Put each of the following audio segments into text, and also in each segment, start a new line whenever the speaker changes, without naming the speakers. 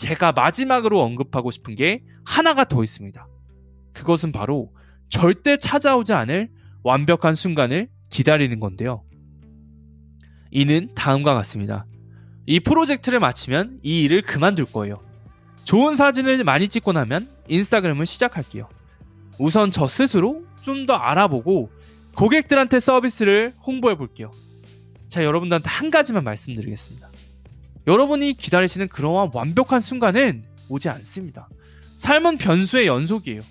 제가 마지막으로 언급하고 싶은 게 하나가 더 있습니다. 그것은 바로 절대 찾아오지 않을 완벽한 순간을 기다리는 건데요. 이는 다음과 같습니다. 이 프로젝트를 마치면 이 일을 그만둘 거예요. 좋은 사진을 많이 찍고 나면 인스타그램을 시작할게요. 우선 저 스스로 좀 더 알아보고 고객들한테 서비스를 홍보해 볼게요. 자, 여러분들한테 한 가지만 말씀드리겠습니다. 여러분이 기다리시는 그러한 완벽한 순간은 오지 않습니다. 삶은 변수의 연속이에요.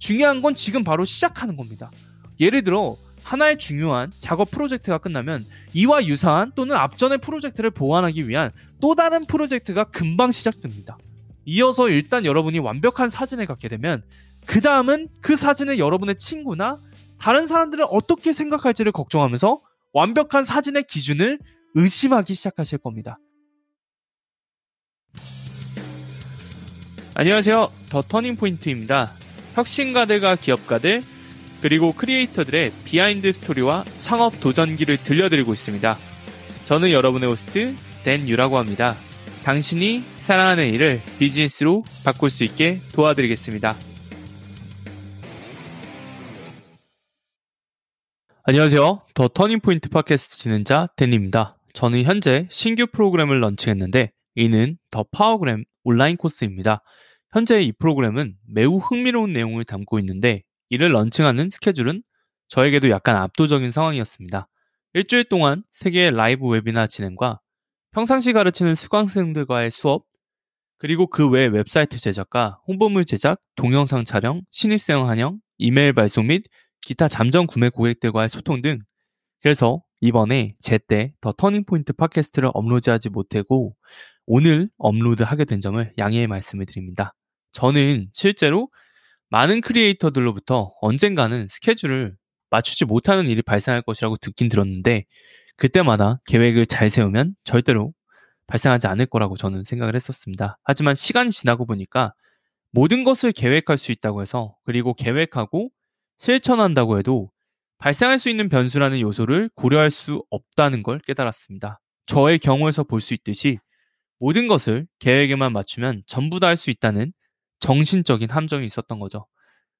중요한 건 지금 바로 시작하는 겁니다. 예를 들어 하나의 중요한 작업 프로젝트가 끝나면 이와 유사한 또는 앞전의 프로젝트를 보완하기 위한 또 다른 프로젝트가 금방 시작됩니다. 이어서 일단 여러분이 완벽한 사진을 갖게 되면 그 다음은 그 사진을 여러분의 친구나 다른 사람들은 어떻게 생각할지를 걱정하면서 완벽한 자신의 기준을 의심하기 시작하실 겁니다. 안녕하세요. The Turning Point입니다. 혁신가들과 기업가들 그리고 크리에이터들의 비하인드 스토리와 창업 도전기를 들려드리고 있습니다. 저는 여러분의 호스트 댄 유라고 합니다. 당신이 사랑하는 일을 비즈니스로 바꿀 수 있게 도와드리겠습니다. 안녕하세요. The Turning Point 팟캐스트 진행자 댄입니다. 저는 현재 신규 프로그램을 런칭했는데 이는 The Powergram 온라인 코스입니다. 현재 이 프로그램은 매우 흥미로운 내용을 담고 있는데 이를 런칭하는 스케줄은 저에게도 약간 압도적인 상황이었습니다. 일주일 동안 세개의 라이브 웨비나 진행과 평상시 가르치는 수강생들과의 수업, 그리고 그 외 웹사이트 제작과 홍보물 제작, 동영상 촬영, 신입생 환영, 이메일 발송 및 기타 잠정 구매 고객들과의 소통 등 그래서 이번에 제때 더 터닝포인트 팟캐스트를 업로드하지 못하고 오늘 업로드하게 된 점을 양해의 말씀을 드립니다. 저는 실제로 많은 크리에이터들로부터 언젠가는 스케줄을 맞추지 못하는 일이 발생할 것이라고 듣긴 들었는데 그때마다 계획을 잘 세우면 절대로 발생하지 않을 거라고 저는 생각을 했었습니다. 하지만 시간이 지나고 보니까 모든 것을 계획할 수 있다고 해서 그리고 계획하고 실천한다고 해도 발생할 수 있는 변수라는 요소를 고려할 수 없다는 걸 깨달았습니다. 저의 경우에서 볼 수 있듯이 모든 것을 계획에만 맞추면 전부 다 할 수 있다는 정신적인 함정이 있었던 거죠.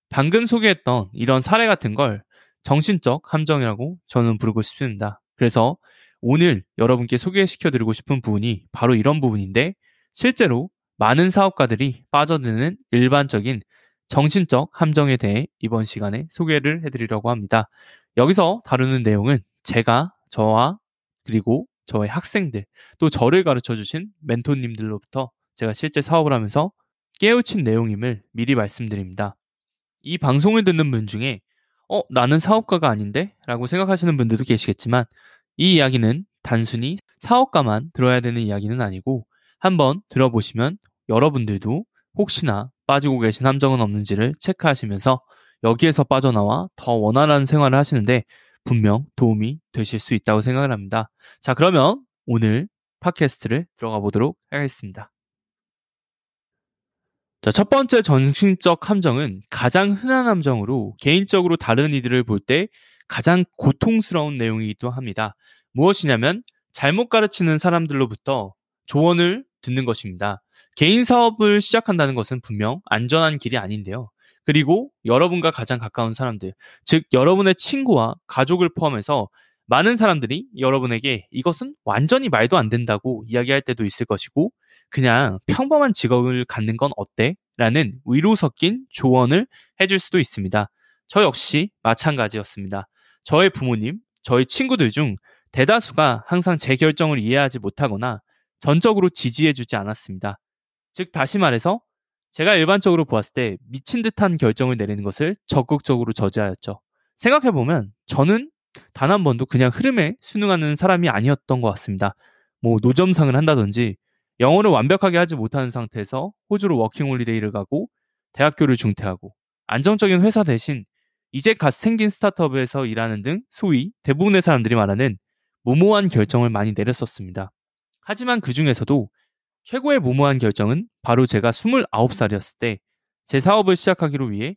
방금 소개했던 이런 사례 같은 걸 정신적 함정이라고 저는 부르고 싶습니다. 그래서 오늘 여러분께 소개시켜 드리고 싶은 부분이 바로 이런 부분인데 실제로 많은 사업가들이 빠져드는 일반적인 정신적 함정에 대해 이번 시간에 소개를 해드리려고 합니다. 여기서 다루는 내용은 제가 저와 그리고 저의 학생들 또 저를 가르쳐 주신 멘토님들로부터 제가 실제 사업을 하면서 깨우친 내용임을 미리 말씀드립니다. 이 방송을 듣는 분 중에 어, 나는 사업가가 아닌데? 라고 생각하시는 분들도 계시겠지만 이 이야기는 단순히 사업가만 들어야 되는 이야기는 아니고 한번 들어보시면 여러분들도 혹시나 빠지고 계신 함정은 없는지를 체크하시면서 여기에서 빠져나와 더 원활한 생활을 하시는데 분명 도움이 되실 수 있다고 생각을 합니다. 자, 그러면 오늘 팟캐스트를 들어가 보도록 하겠습니다. 자, 첫 번째 정신적 함정은 가장 흔한 함정으로 개인적으로 다른 이들을 볼 때 가장 고통스러운 내용이기도 합니다. 무엇이냐면 잘못 가르치는 사람들로부터 조언을 듣는 것입니다. 개인 사업을 시작한다는 것은 분명 안전한 길이 아닌데요. 그리고 여러분과 가장 가까운 사람들, 즉 여러분의 친구와 가족을 포함해서 많은 사람들이 여러분에게 이것은 완전히 말도 안 된다고 이야기할 때도 있을 것이고 그냥 평범한 직업을 갖는 건 어때? 라는 위로 섞인 조언을 해줄 수도 있습니다. 저 역시 마찬가지였습니다. 저의 부모님, 저희 친구들 중 대다수가 항상 제 결정을 이해하지 못하거나 전적으로 지지해주지 않았습니다. 즉, 다시 말해서 제가 일반적으로 보았을 때 미친 듯한 결정을 내리는 것을 적극적으로 저지하였죠. 생각해보면 저는 단 한 번도 그냥 흐름에 순응하는 사람이 아니었던 것 같습니다. 뭐 노점상을 한다든지 영어를 완벽하게 하지 못하는 상태에서 호주로 워킹홀리데이를 가고 대학교를 중퇴하고 안정적인 회사 대신 이제 갓 생긴 스타트업에서 일하는 등 소위 대부분의 사람들이 말하는 무모한 결정을 많이 내렸었습니다. 하지만 그 중에서도 최고의 무모한 결정은 바로 제가 29살이었을 때 제 사업을 시작하기로 위해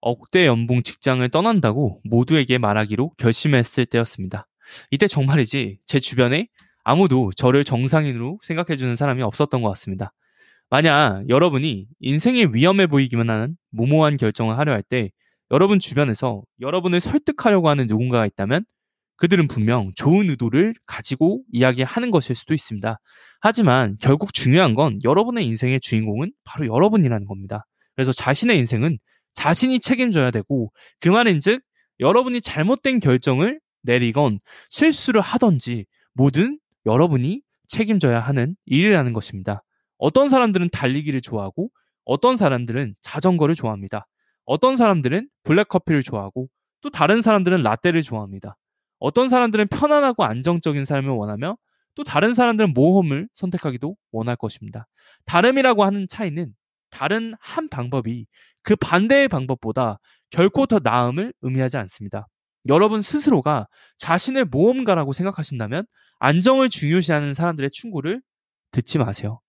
억대 연봉 직장을 떠난다고 모두에게 말하기로 결심했을 때였습니다. 이때 정말이지 제 주변에 아무도 저를 정상인으로 생각해주는 사람이 없었던 것 같습니다. 만약 여러분이 인생에 위험해 보이기만 하는 무모한 결정을 하려 할 때 여러분 주변에서 여러분을 설득하려고 하는 누군가가 있다면 그들은 분명 좋은 의도를 가지고 이야기하는 것일 수도 있습니다. 하지만 결국 중요한 건 여러분의 인생의 주인공은 바로 여러분이라는 겁니다. 그래서 자신의 인생은 자신이 책임져야 되고 그 말인즉 여러분이 잘못된 결정을 내리건 실수를 하던지 모든 여러분이 책임져야 하는 일이라는 것입니다. 어떤 사람들은 달리기를 좋아하고 어떤 사람들은 자전거를 좋아합니다. 어떤 사람들은 블랙커피를 좋아하고 또 다른 사람들은 라떼를 좋아합니다. 어떤 사람들은 편안하고 안정적인 삶을 원하며 또 다른 사람들은 모험을 선택하기도 원할 것입니다. 다름이라고 하는 차이는 다른 한 방법이 그 반대의 방법보다 결코 더 나음을 의미하지 않습니다. 여러분 스스로가 자신을 모험가라고 생각하신다면 안정을 중요시하는 사람들의 충고를 듣지 마세요.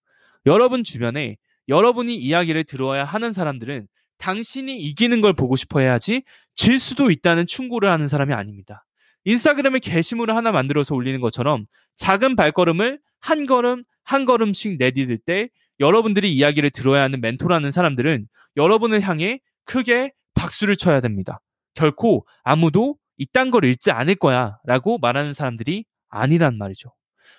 여러분 주변에 여러분이 이야기를 들어야 하는 사람들은 당신이 이기는 걸 보고 싶어 해야지 질 수도 있다는 충고를 하는 사람이 아닙니다. 인스타그램에 게시물을 하나 만들어서 올리는 것처럼 작은 발걸음을 한 걸음 한 걸음씩 내디딜 때 여러분들이 이야기를 들어야 하는 멘토라는 사람들은 여러분을 향해 크게 박수를 쳐야 됩니다. 결코 아무도 이딴 걸 읽지 않을 거야 라고 말하는 사람들이 아니란 말이죠.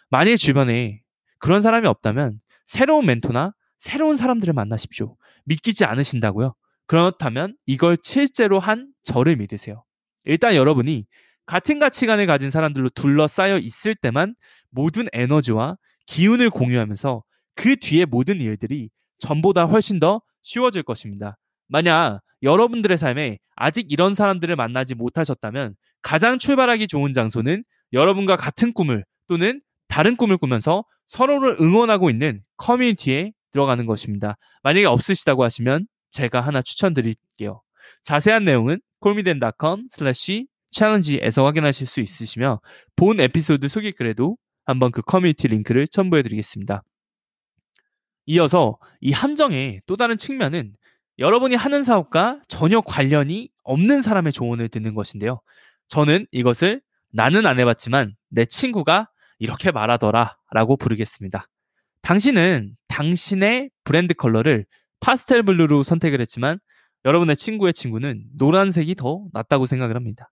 만일 주변에 그런 사람이 없다면 새로운 멘토나 새로운 사람들을 만나십시오. 믿기지 않으신다고요? 그렇다면 이걸 실제로 한 저를 믿으세요. 일단 여러분이 같은 가치관을 가진 사람들로 둘러싸여 있을 때만 모든 에너지와 기운을 공유하면서 그 뒤에 모든 일들이 전보다 훨씬 더 쉬워질 것입니다. 만약 여러분들의 삶에 아직 이런 사람들을 만나지 못하셨다면 가장 출발하기 좋은 장소는 여러분과 같은 꿈을 또는 다른 꿈을 꾸면서 서로를 응원하고 있는 커뮤니티에 들어가는 것입니다. 만약에 없으시다고 하시면 제가 하나 추천드릴게요. 자세한 내용은 callmedan.com slash challenge에서 확인하실 수 있으시며 본 에피소드 소개 글에도 한번 그 커뮤니티 링크를 첨부해 드리겠습니다. 이어서 이 함정의 또 다른 측면은 여러분이 하는 사업과 전혀 관련이 없는 사람의 조언을 듣는 것인데요. 저는 이것을 나는 안 해봤지만 내 친구가 이렇게 말하더라 라고 부르겠습니다. 당신은 당신의 브랜드 컬러를 pastel blue로 선택을 했지만 여러분의 친구의 친구는 노란색이 더 낫다고 생각을 합니다.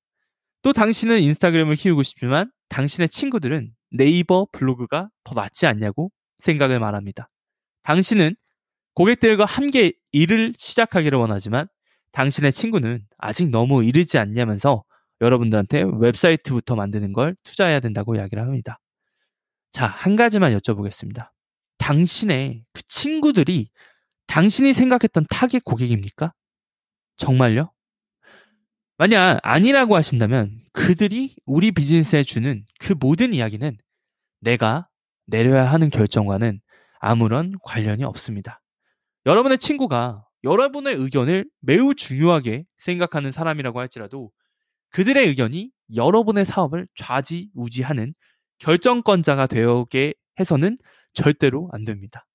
또 당신은 인스타그램을 키우고 싶지만 당신의 친구들은 네이버 블로그가 더 낫지 않냐고 생각을 말합니다. 당신은 고객들과 함께 일을 시작하기를 원하지만 당신의 친구는 아직 너무 이르지 않냐면서 여러분들한테 웹사이트부터 만드는 걸 투자해야 된다고 이야기를 합니다. 자, 한 가지만 여쭤보겠습니다. 당신의 그 친구들이 당신이 생각했던 타겟 고객입니까? 정말요? 만약 아니라고 하신다면 그들이 우리 비즈니스에 주는 그 모든 이야기는 내가 내려야 하는 결정과는 아무런 관련이 없습니다. 여러분의 친구가 여러분의 의견을 매우 중요하게 생각하는 사람이라고 할지라도 그들의 의견이 여러분의 사업을 좌지우지하는 결정권자가 되게 해서는 절대로 안 됩니다.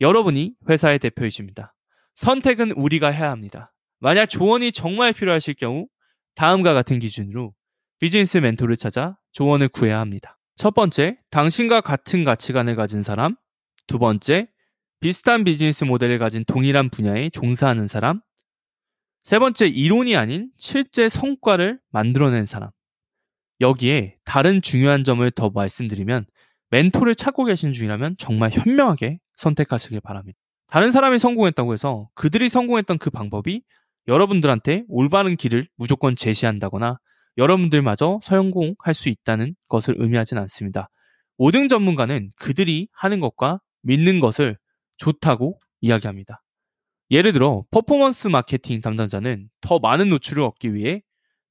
여러분이 회사의 대표이십니다. 선택은 우리가 해야 합니다. 만약 조언이 정말 필요하실 경우 다음과 같은 기준으로 비즈니스 멘토를 찾아 조언을 구해야 합니다. 첫 번째, 당신과 같은 가치관을 가진 사람. 두 번째, 비슷한 비즈니스 모델을 가진 동일한 분야에 종사하는 사람. 세 번째, 이론이 아닌 실제 성과를 만들어낸 사람. 여기에 다른 중요한 점을 더 말씀드리면 멘토를 찾고 계신 중이라면 정말 현명하게 선택하시길 바랍니다. 다른 사람이 성공했다고 해서 그들이 성공했던 그 방법이 여러분들한테 올바른 길을 무조건 제시한다거나 여러분들마저 성공할 수 있다는 것을 의미하진 않습니다. 모든 전문가는 그들이 하는 것과 믿는 것을 좋다고 이야기합니다. 예를 들어 퍼포먼스 마케팅 담당자는 더 많은 노출을 얻기 위해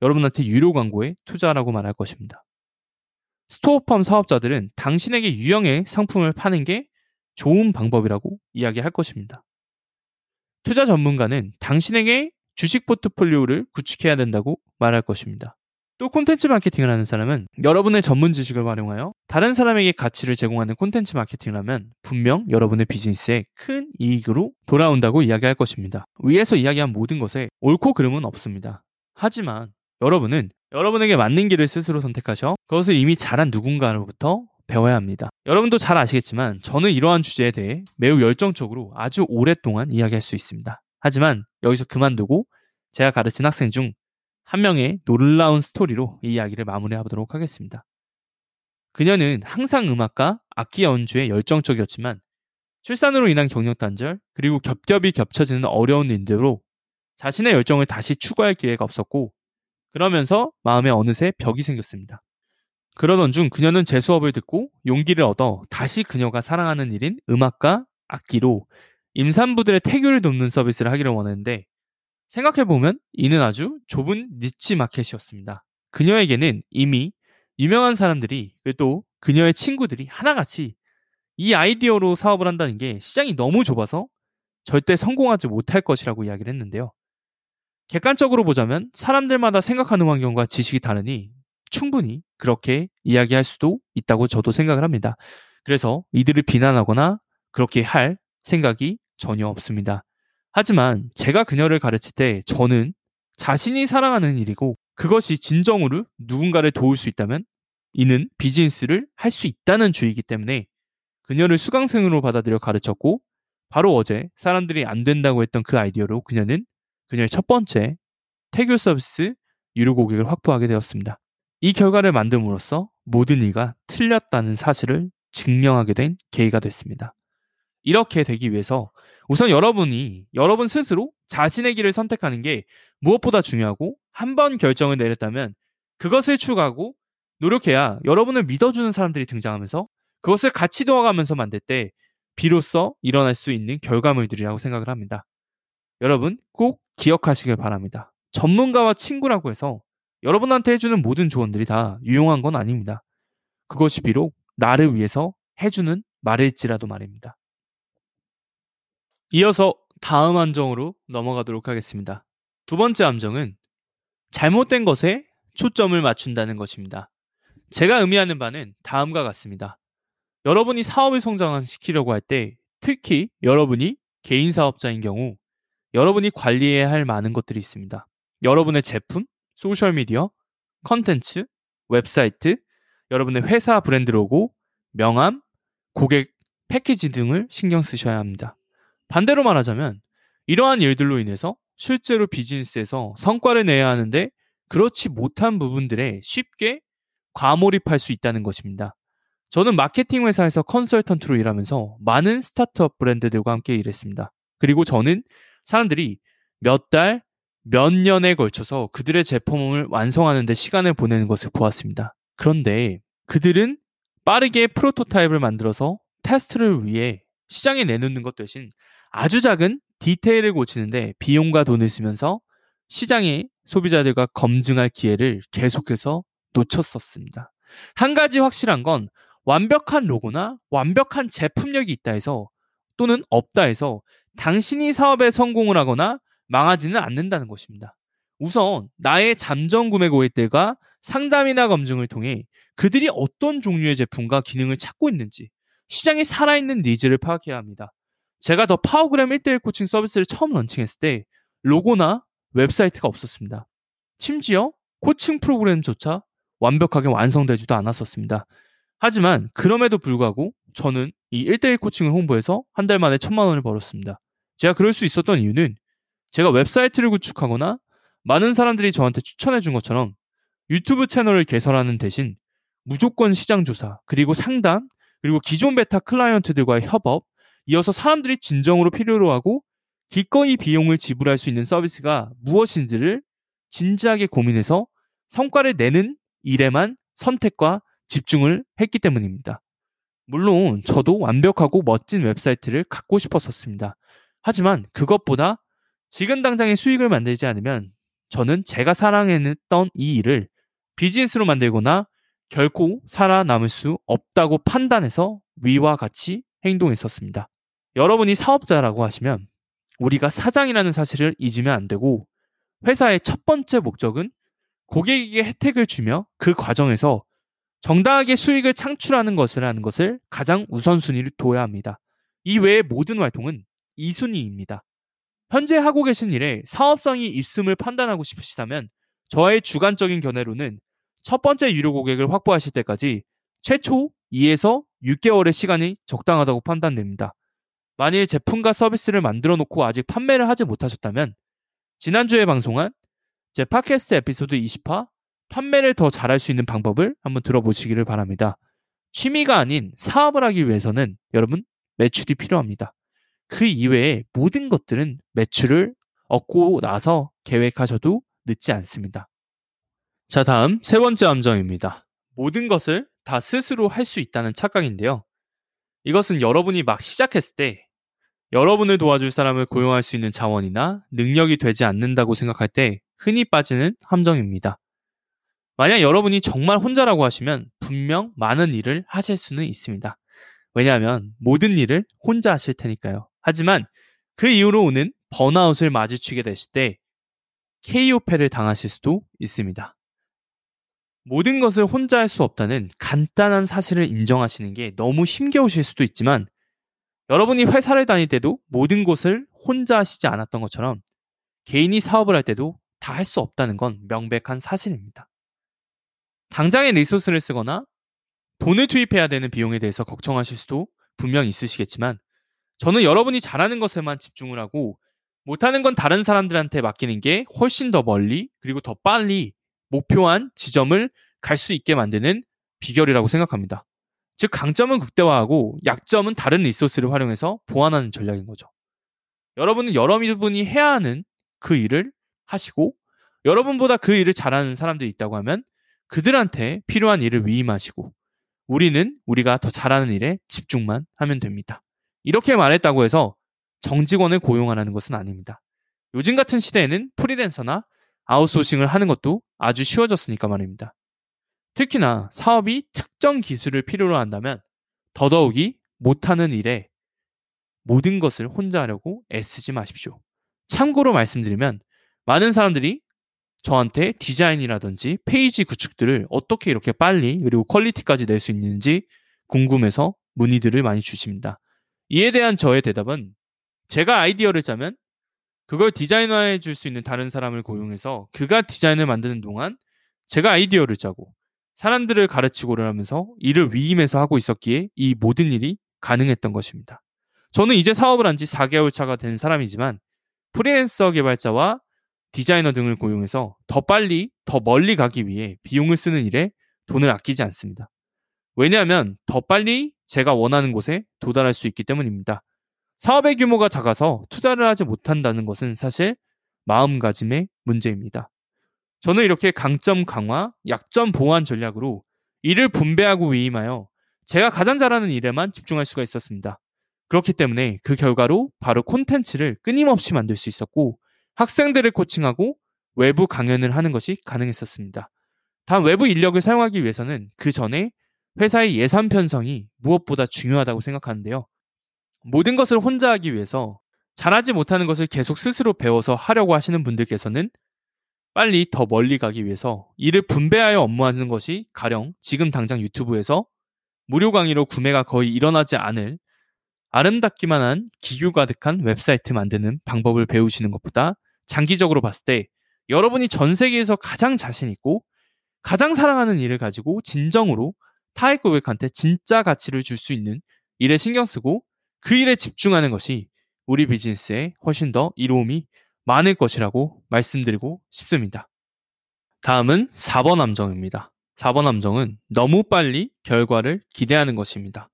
여러분한테 유료 광고에 투자하라고 말할 것입니다. 스토어팜 사업자들은 당신에게 유형의 상품을 파는 게 좋은 방법이라고 이야기할 것입니다. 투자 전문가는 당신에게 주식 포트폴리오를 구축해야 된다고 말할 것입니다. 또 콘텐츠 마케팅을 하는 사람은 여러분의 전문 지식을 활용하여 다른 사람에게 가치를 제공하는 콘텐츠 마케팅을 하면 분명 여러분의 비즈니스에 큰 이익으로 돌아온다고 이야기할 것입니다. 위에서 이야기한 모든 것에 옳고 그름은 없습니다. 하지만 여러분은 여러분에게 맞는 길을 스스로 선택하셔 그것을 이미 잘한 누군가로부터 배워야 합니다. 여러분도 잘 아시겠지만 저는 이러한 주제에 대해 매우 열정적으로 아주 오랫동안 이야기할 수 있습니다. 하지만 여기서 그만두고 제가 가르친 학생 중 한 명의 놀라운 스토리로 이 이야기를 마무리해 보도록 하겠습니다. 그녀는 항상 음악과 악기 연주에 열정적이었지만 출산으로 인한 경력 단절 그리고 겹겹이 겹쳐지는 어려운 일들로 자신의 열정을 다시 추구할 기회가 없었고 그러면서 마음에 어느새 벽이 생겼습니다. 그러던 중 그녀는 제 수업을 듣고 용기를 얻어 다시 그녀가 사랑하는 일인 음악과 악기로 임산부들의 태교를 돕는 서비스를 하기를 원했는데 생각해보면 이는 아주 좁은 니치 마켓이었습니다. 그녀에게는 이미 유명한 사람들이 그리고 또 그녀의 친구들이 하나같이 이 아이디어로 사업을 한다는 게 시장이 너무 좁아서 절대 성공하지 못할 것이라고 이야기를 했는데요. 객관적으로 보자면 사람들마다 생각하는 환경과 지식이 다르니 충분히 그렇게 이야기할 수도 있다고 저도 생각을 합니다. 그래서 이들을 비난하거나 그렇게 할 생각이 전혀 없습니다. 하지만 제가 그녀를 가르칠 때 저는 자신이 사랑하는 일이고 그것이 진정으로 누군가를 도울 수 있다면 이는 비즈니스를 할 수 있다는 주의이기 때문에 그녀를 수강생으로 받아들여 가르쳤고 바로 어제 사람들이 안 된다고 했던 그 아이디어로 그녀는 그녀의 첫 번째 태교 서비스 유료 고객을 확보하게 되었습니다. 이 결과를 만듦으로써 모든 이가 틀렸다는 사실을 증명하게 된 계기가 됐습니다. 이렇게 되기 위해서 우선 여러분이 여러분 스스로 자신의 길을 선택하는 게 무엇보다 중요하고 한 번 결정을 내렸다면 그것을 추구하고 노력해야 여러분을 믿어주는 사람들이 등장하면서 그것을 같이 도와가면서 만들 때 비로소 일어날 수 있는 결과물들이라고 생각을 합니다. 여러분 꼭 기억하시길 바랍니다. 전문가와 친구라고 해서 여러분한테 해주는 모든 조언들이 다 유용한 건 아닙니다. 그것이 비록 나를 위해서 해주는 말일지라도 말입니다. 이어서 다음 함정으로 넘어가도록 하겠습니다. 두 번째 함정은 잘못된 것에 초점을 맞춘다는 것입니다. 제가 의미하는 바는 다음과 같습니다. 여러분이 사업을 성장시키려고 할 때 특히 여러분이 개인 사업자인 경우 여러분이 관리해야 할 많은 것들이 있습니다. 여러분의 제품, 소셜미디어, 컨텐츠, 웹사이트, 여러분의 회사 브랜드 로고, 명함, 고객 패키지 등을 신경 쓰셔야 합니다. 반대로 말하자면 이러한 일들로 인해서 실제로 비즈니스에서 성과를 내야 하는데 그렇지 못한 부분들에 쉽게 과몰입할 수 있다는 것입니다. 저는 마케팅 회사에서 컨설턴트로 일하면서 많은 스타트업 브랜드들과 함께 일했습니다. 그리고 저는 사람들이 몇 달, 몇 년에 걸쳐서 그들의 제품을 완성하는데 시간을 보내는 것을 보았습니다. 그런데 그들은 빠르게 프로토타입을 만들어서 테스트를 위해 시장에 내놓는 것 대신 아주 작은 디테일을 고치는데 비용과 돈을 쓰면서 시장의 소비자들과 검증할 기회를 계속해서 놓쳤었습니다. 한 가지 확실한 건 완벽한 로고나 완벽한 제품력이 있다 해서 또는 없다 해서 당신이 사업에 성공을 하거나 망하지는 않는다는 것입니다. 우선 나의 잠정 구매 고객들과 상담이나 검증을 통해 그들이 어떤 종류의 제품과 기능을 찾고 있는지 시장에 살아있는 needs를 파악해야 합니다. 제가 더 파워그램 1대1 코칭 서비스를 처음 런칭했을 때 로고나 웹사이트가 없었습니다. 심지어 코칭 프로그램조차 완벽하게 완성되지도 않았었습니다. 하지만 그럼에도 불구하고 저는 이 1대1 코칭을 홍보해서 한 달 만에 천만 원을 벌었습니다. 제가 그럴 수 있었던 이유는 제가 웹사이트를 구축하거나 많은 사람들이 저한테 추천해 준 것처럼 유튜브 채널을 개설하는 대신 무조건 시장 조사, 그리고 상담, 그리고 기존 베타 클라이언트들과의 협업, 이어서 사람들이 진정으로 필요로 하고 기꺼이 비용을 지불할 수 있는 서비스가 무엇인지를 진지하게 고민해서 성과를 내는 일에만 선택과 집중을 했기 때문입니다. 물론 저도 완벽하고 멋진 웹사이트를 갖고 싶었었습니다. 하지만 그것보다 지금 당장의 수익을 만들지 않으면 저는 제가 사랑했던 이 일을 비즈니스로 만들거나 결코 살아남을 수 없다고 판단해서 위와 같이 행동했었습니다. 여러분이 사업자라고 하시면 우리가 사장이라는 사실을 잊으면 안 되고 회사의 첫 번째 목적은 고객에게 혜택을 주며 그 과정에서 정당하게 수익을 창출하는 것이라는 것을 가장 우선순위를 둬야 합니다. 이 외의 모든 활동은 2순위입니다. 현재 하고 계신 일에 사업성이 있음을 판단하고 싶으시다면 저의 주관적인 견해로는 첫 번째 유료 고객을 확보하실 때까지 최초 2에서 6개월의 시간이 적당하다고 판단됩니다. 만일 제품과 서비스를 만들어 놓고 아직 판매를 하지 못하셨다면 지난주에 방송한 제 팟캐스트 에피소드 20화 판매를 더 잘할 수 있는 방법을 한번 들어보시기를 바랍니다. 취미가 아닌 사업을 하기 위해서는 여러분 매출이 필요합니다. 그 이외에 모든 것들은 매출을 얻고 나서 계획하셔도 늦지 않습니다. 자, 다음 세 번째 함정입니다. 모든 것을 다 스스로 할 수 있다는 착각인데요. 이것은 여러분이 막 시작했을 때 여러분을 도와줄 사람을 고용할 수 있는 자원이나 능력이 되지 않는다고 생각할 때 흔히 빠지는 함정입니다. 만약 여러분이 정말 혼자라고 하시면 분명 많은 일을 하실 수는 있습니다. 왜냐하면 모든 일을 혼자 하실 테니까요. 하지만 그 이후로 오는 번아웃을 마주치게 되실 때 KO패를 당하실 수도 있습니다. 모든 것을 혼자 할 수 없다는 간단한 사실을 인정하시는 게 너무 힘겨우실 수도 있지만 여러분이 회사를 다닐 때도 모든 것을 혼자 하시지 않았던 것처럼 개인이 사업을 할 때도 다 할 수 없다는 건 명백한 사실입니다. 당장의 리소스를 쓰거나 돈을 투입해야 되는 비용에 대해서 걱정하실 수도 분명 있으시겠지만 저는 여러분이 잘하는 것에만 집중을 하고 못하는 건 다른 사람들한테 맡기는 게 훨씬 더 멀리 그리고 더 빨리 목표한 지점을 갈 수 있게 만드는 비결이라고 생각합니다. 즉 강점은 극대화하고 약점은 다른 리소스를 활용해서 보완하는 전략인 거죠. 여러분은 여러분이 해야 하는 그 일을 하시고 여러분보다 그 일을 잘하는 사람들이 있다고 하면 그들한테 필요한 일을 위임하시고 우리는 우리가 더 잘하는 일에 집중만 하면 됩니다. 이렇게 말했다고 해서 정직원을 고용하라는 것은 아닙니다. 요즘 같은 시대에는 프리랜서나 아웃소싱을 하는 것도 아주 쉬워졌으니까 말입니다. 특히나 사업이 특정 기술을 필요로 한다면 더더욱이 못하는 일에 모든 것을 혼자 하려고 애쓰지 마십시오. 참고로 말씀드리면 많은 사람들이 저한테 디자인이라든지 페이지 구축들을 어떻게 이렇게 빨리 그리고 퀄리티까지 낼 수 있는지 궁금해서 문의들을 많이 주십니다. 이에 대한 저의 대답은 제가 아이디어를 짜면 그걸 디자인화해 줄 수 있는 다른 사람을 고용해서 그가 디자인을 만드는 동안 제가 아이디어를 짜고 사람들을 가르치고를 하면서 일을 위임해서 하고 있었기에 이 모든 일이 가능했던 것입니다. 저는 이제 사업을 한 지 4개월 차가 된 사람이지만 프리랜서 개발자와 디자이너 등을 고용해서 더 빨리, 더 멀리 가기 위해 비용을 쓰는 일에 돈을 아끼지 않습니다. 왜냐하면 더 빨리 제가 원하는 곳에 도달할 수 있기 때문입니다. 사업의 규모가 작아서 투자를 하지 못한다는 것은 사실 마음가짐의 문제입니다. 저는 이렇게 강점 강화, 약점 보완 전략으로 일을 분배하고 위임하여 제가 가장 잘하는 일에만 집중할 수가 있었습니다. 그렇기 때문에 그 결과로 바로 콘텐츠를 끊임없이 만들 수 있었고 학생들을 코칭하고 외부 강연을 하는 것이 가능했었습니다. 단 외부 인력을 사용하기 위해서는 그 전에 회사의 예산 편성이 무엇보다 중요하다고 생각하는데요. 모든 것을 혼자 하기 위해서 잘하지 못하는 것을 계속 스스로 배워서 하려고 하시는 분들께서는 빨리 더 멀리 가기 위해서 일을 분배하여 업무하는 것이 가령 지금 당장 유튜브에서 무료 강의로 구매가 거의 일어나지 않을 아름답기만 한 기교 가득한 웹사이트 만드는 방법을 배우시는 것보다 장기적으로 봤을 때 여러분이 전 세계에서 가장 자신 있고 가장 사랑하는 일을 가지고 진정으로 타의 고객한테 진짜 가치를 줄 수 있는 일에 신경 쓰고 그 일에 집중하는 것이 우리 비즈니스에 훨씬 더 이로움이 많을 것이라고 말씀드리고 싶습니다. 다음은 4번 함정입니다. 4번 함정은 너무 빨리 결과를 기대하는 것입니다.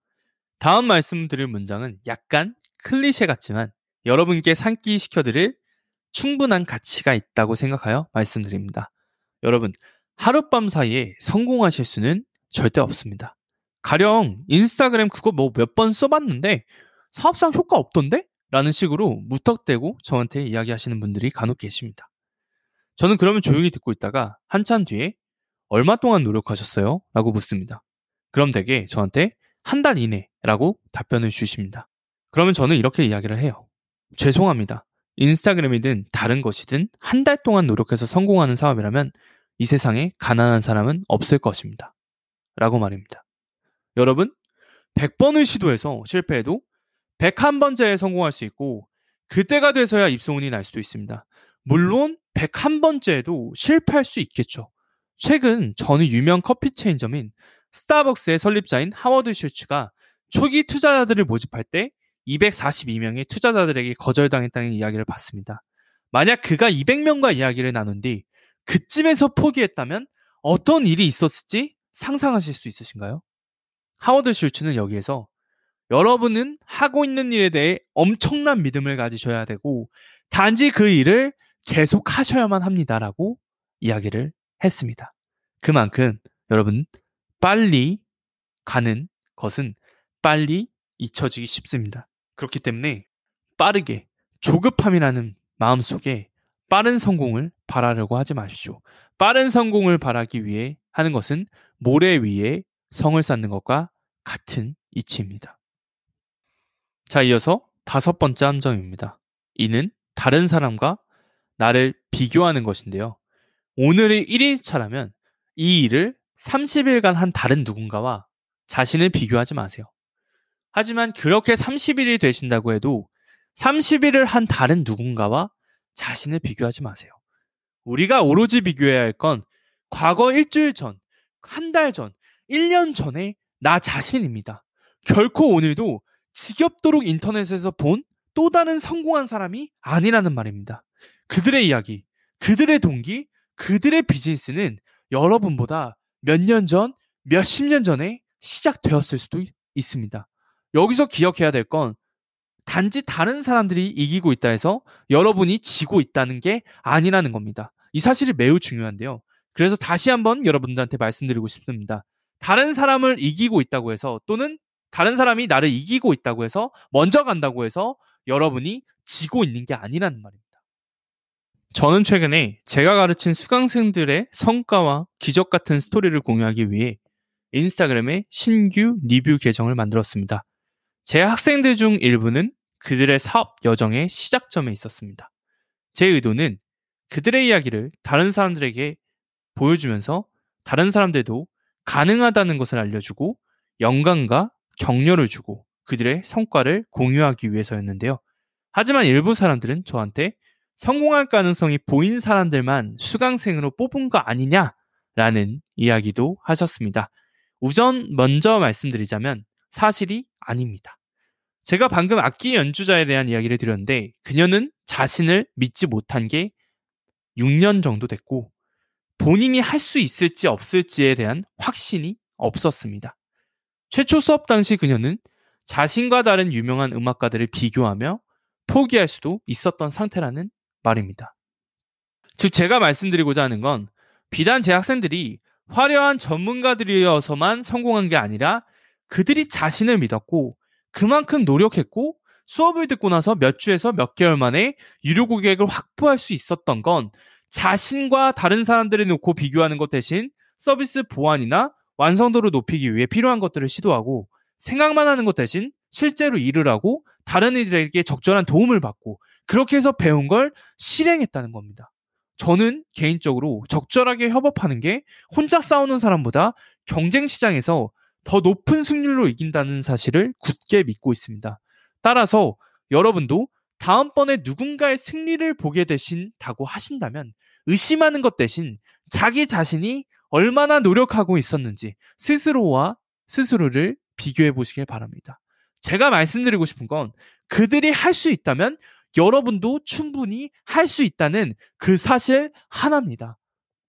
다음 말씀드릴 문장은 약간 클리셰 같지만 여러분께 상기시켜드릴 충분한 가치가 있다고 생각하여 말씀드립니다. 여러분, 하룻밤 사이에 성공하실 수는 절대 없습니다. 가령 인스타그램 그거 뭐 몇 번 써봤는데 사업상 효과 없던데? 라는 식으로 무턱대고 저한테 이야기하시는 분들이 간혹 계십니다. 저는 그러면 조용히 듣고 있다가 한참 뒤에 얼마 동안 노력하셨어요? 라고 묻습니다. 그럼 되게 저한테 한 달 이내 라고 답변을 주십니다. 그러면 저는 이렇게 이야기를 해요. 죄송합니다. 인스타그램이든 다른 것이든 한 달 동안 노력해서 성공하는 사업이라면 이 세상에 가난한 사람은 없을 것입니다. 라고 말입니다. 여러분, 100번을 시도해서 실패해도 101번째에 성공할 수 있고 그때가 돼서야 입소문이 날 수도 있습니다. 물론 101번째에도 실패할 수 있겠죠. 최근 저는 유명 커피 체인점인 스타벅스의 설립자인 하워드 슐츠가 초기 투자자들을 모집할 때 242명의 투자자들에게 거절당했다는 이야기를 봤습니다. 만약 그가 200명과 이야기를 나눈 뒤 그쯤에서 포기했다면 어떤 일이 있었을지 상상하실 수 있으신가요? 하워드 슐츠는 여기에서 여러분은 하고 있는 일에 대해 엄청난 믿음을 가지셔야 되고 단지 그 일을 계속 하셔야만 합니다라고 이야기를 했습니다. 그만큼 여러분 빨리 가는 것은 빨리 잊혀지기 쉽습니다. 그렇기 때문에 빠르게 조급함이라는 마음 속에 빠른 성공을 바라려고 하지 마십시오. 빠른 성공을 바라기 위해 하는 것은 모래 위에 성을 쌓는 것과 같은 이치입니다. 자, 이어서 다섯 번째 함정입니다. 이는 다른 사람과 나를 비교하는 것인데요. 오늘이 1일차라면 이 일을 30일간 한 다른 누군가와 자신을 비교하지 마세요. 하지만 그렇게 30일이 되신다고 해도 30일을 한 다른 누군가와 자신을 비교하지 마세요. 우리가 오로지 비교해야 할 건 과거 일주일 전, 한 달 전, 1년 전에 나 자신입니다. 결코 오늘도 지겹도록 인터넷에서 본 또 다른 성공한 사람이 아니라는 말입니다. 그들의 이야기, 그들의 동기, 그들의 비즈니스는 여러분보다 몇 년 전, 몇 십 년 전에 시작되었을 수도 있습니다. 여기서 기억해야 될 건 단지 다른 사람들이 이기고 있다 해서 여러분이 지고 있다는 게 아니라는 겁니다. 이 사실이 매우 중요한데요. 그래서 다시 한번 여러분들한테 말씀드리고 싶습니다. 다른 사람을 이기고 있다고 해서 또는 다른 사람이 나를 이기고 있다고 해서 먼저 간다고 해서 여러분이 지고 있는 게 아니라는 말입니다. 저는 최근에 제가 가르친 수강생들의 성과와 기적 같은 스토리를 공유하기 위해 인스타그램에 신규 리뷰 계정을 만들었습니다. 제 학생들 중 일부는 그들의 사업 여정의 시작점에 있었습니다. 제 의도는 그들의 이야기를 다른 사람들에게 보여주면서 다른 사람들도 가능하다는 것을 알려주고 영감과 격려를 주고 그들의 성과를 공유하기 위해서였는데요. 하지만 일부 사람들은 저한테 성공할 가능성이 보인 사람들만 수강생으로 뽑은 거 아니냐라는 이야기도 하셨습니다. 우선 먼저 말씀드리자면 사실이 아닙니다. 제가 방금 악기 연주자에 대한 이야기를 드렸는데 그녀는 자신을 믿지 못한 게 6년 정도 됐고 본인이 할 수 있을지 없을지에 대한 확신이 없었습니다. 최초 수업 당시 그녀는 자신과 다른 유명한 음악가들을 비교하며 포기할 수도 있었던 상태라는 말입니다. 즉, 제가 말씀드리고자 하는 건 비단 제 학생들이 화려한 전문가들이어서만 성공한 게 아니라 그들이 자신을 믿었고 그만큼 노력했고 수업을 듣고 나서 몇 주에서 몇 개월 만에 유료 고객을 확보할 수 있었던 건 자신과 다른 사람들을 놓고 비교하는 것 대신 서비스 보완이나 완성도를 높이기 위해 필요한 것들을 시도하고 생각만 하는 것 대신 실제로 일을 하고 다른 이들에게 적절한 도움을 받고 그렇게 해서 배운 걸 실행했다는 겁니다. 저는 개인적으로 적절하게 협업하는 게 혼자 싸우는 사람보다 경쟁 시장에서 더 높은 승률로 이긴다는 사실을 굳게 믿고 있습니다. 따라서 여러분도 다음번에 누군가의 승리를 보게 되신다고 하신다면 의심하는 것 대신 자기 자신이 얼마나 노력하고 있었는지 스스로와 스스로를 비교해 보시길 바랍니다. 제가 말씀드리고 싶은 건 그들이 할 수 있다면 여러분도 충분히 할 수 있다는 그 사실 하나입니다.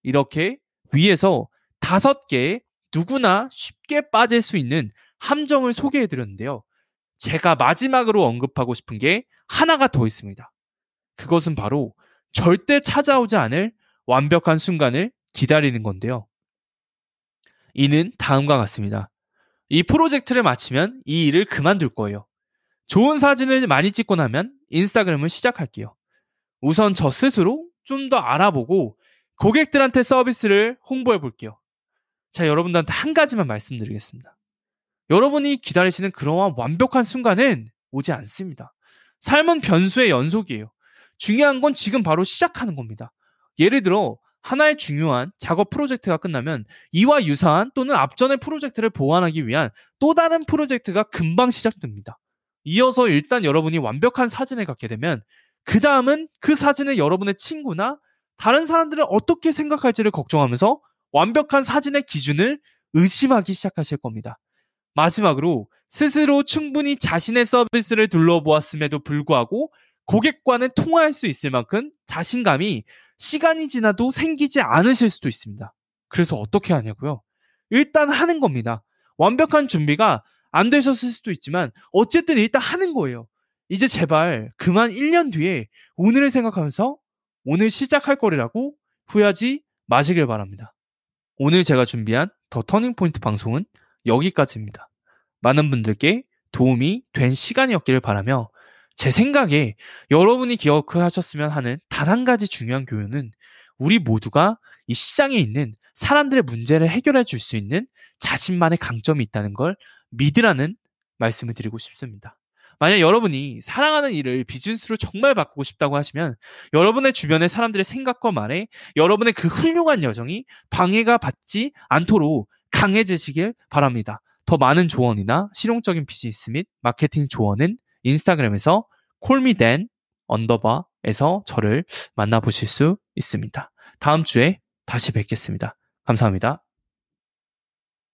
이렇게 위에서 다섯 개의 누구나 쉽게 빠질 수 있는 함정을 소개해 드렸는데요. 제가 마지막으로 언급하고 싶은 게 하나가 더 있습니다. 그것은 바로 절대 찾아오지 않을 완벽한 순간을 기다리는 건데요. 이는 다음과 같습니다. 이 프로젝트를 마치면 이 일을 그만둘 거예요. 좋은 사진을 많이 찍고 나면 인스타그램을 시작할게요. 우선 저 스스로 좀 더 알아보고 고객들한테 서비스를 홍보해 볼게요. 자, 여러분들한테 한 가지만 말씀드리겠습니다. 여러분이 기다리시는 그러한 완벽한 순간은 오지 않습니다. 삶은 변수의 연속이에요. 중요한 건 지금 바로 시작하는 겁니다. 예를 들어, 하나의 중요한 작업 프로젝트가 끝나면 이와 유사한 또는 앞전의 프로젝트를 보완하기 위한 또 다른 프로젝트가 금방 시작됩니다. 이어서 일단 여러분이 완벽한 사진을 갖게 되면 그 다음은 그 사진을 여러분의 친구나 다른 사람들은 어떻게 생각할지를 걱정하면서 완벽한 사진의 기준을 의심하기 시작하실 겁니다. 마지막으로 스스로 충분히 자신의 서비스를 둘러보았음에도 불구하고 고객과는 통화할 수 있을 만큼 자신감이 시간이 지나도 생기지 않으실 수도 있습니다. 그래서 어떻게 하냐고요? 일단 하는 겁니다. 완벽한 준비가 안 되셨을 수도 있지만 어쨌든 일단 하는 거예요. 이제 제발 그만 1년 뒤에 오늘을 생각하면서 오늘 시작할 거리라고 후회하지 마시길 바랍니다. 오늘 제가 준비한 더 터닝포인트 방송은 여기까지입니다. 많은 분들께 도움이 된 시간이었기를 바라며 제 생각에 여러분이 기억하셨으면 하는 단 한 가지 중요한 교훈은 우리 모두가 이 시장에 있는 사람들의 문제를 해결해 줄 수 있는 자신만의 강점이 있다는 걸 믿으라는 말씀을 드리고 싶습니다. 만약 여러분이 사랑하는 일을 비즈니스로 정말 바꾸고 싶다고 하시면 여러분의 주변의 사람들의 생각과 말에 여러분의 그 훌륭한 여정이 방해가 받지 않도록 강해지시길 바랍니다. 더 많은 조언이나 실용적인 비즈니스 및 마케팅 조언은 인스타그램에서 콜미댄 언더바에서 저를 만나보실 수 있습니다. 다음 주에 다시 뵙겠습니다. 감사합니다.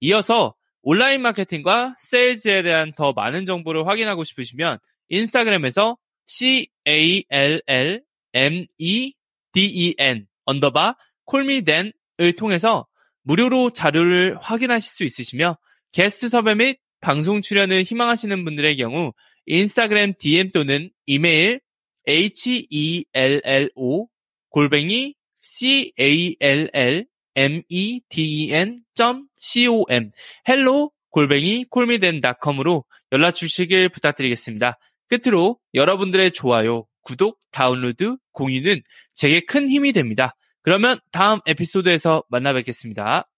이어서 온라인 마케팅과 세일즈에 대한 더 많은 정보를 확인하고 싶으시면 인스타그램에서 C-A-L-L-M-E-D-E-N 언더바 콜미댄을 통해서 무료로 자료를 확인하실 수 있으시며 게스트 섭외 및 방송 출연을 희망하시는 분들의 경우 인스타그램 DM 또는 이메일 hello 골뱅이 call medn.com hello 골뱅이 콜미덴닷컴으로 연락 주시길 부탁드리겠습니다. 끝으로 여러분들의 좋아요, 구독, 다운로드, 공유는 제게 큰 힘이 됩니다. 그러면 다음 에피소드에서 만나 뵙겠습니다.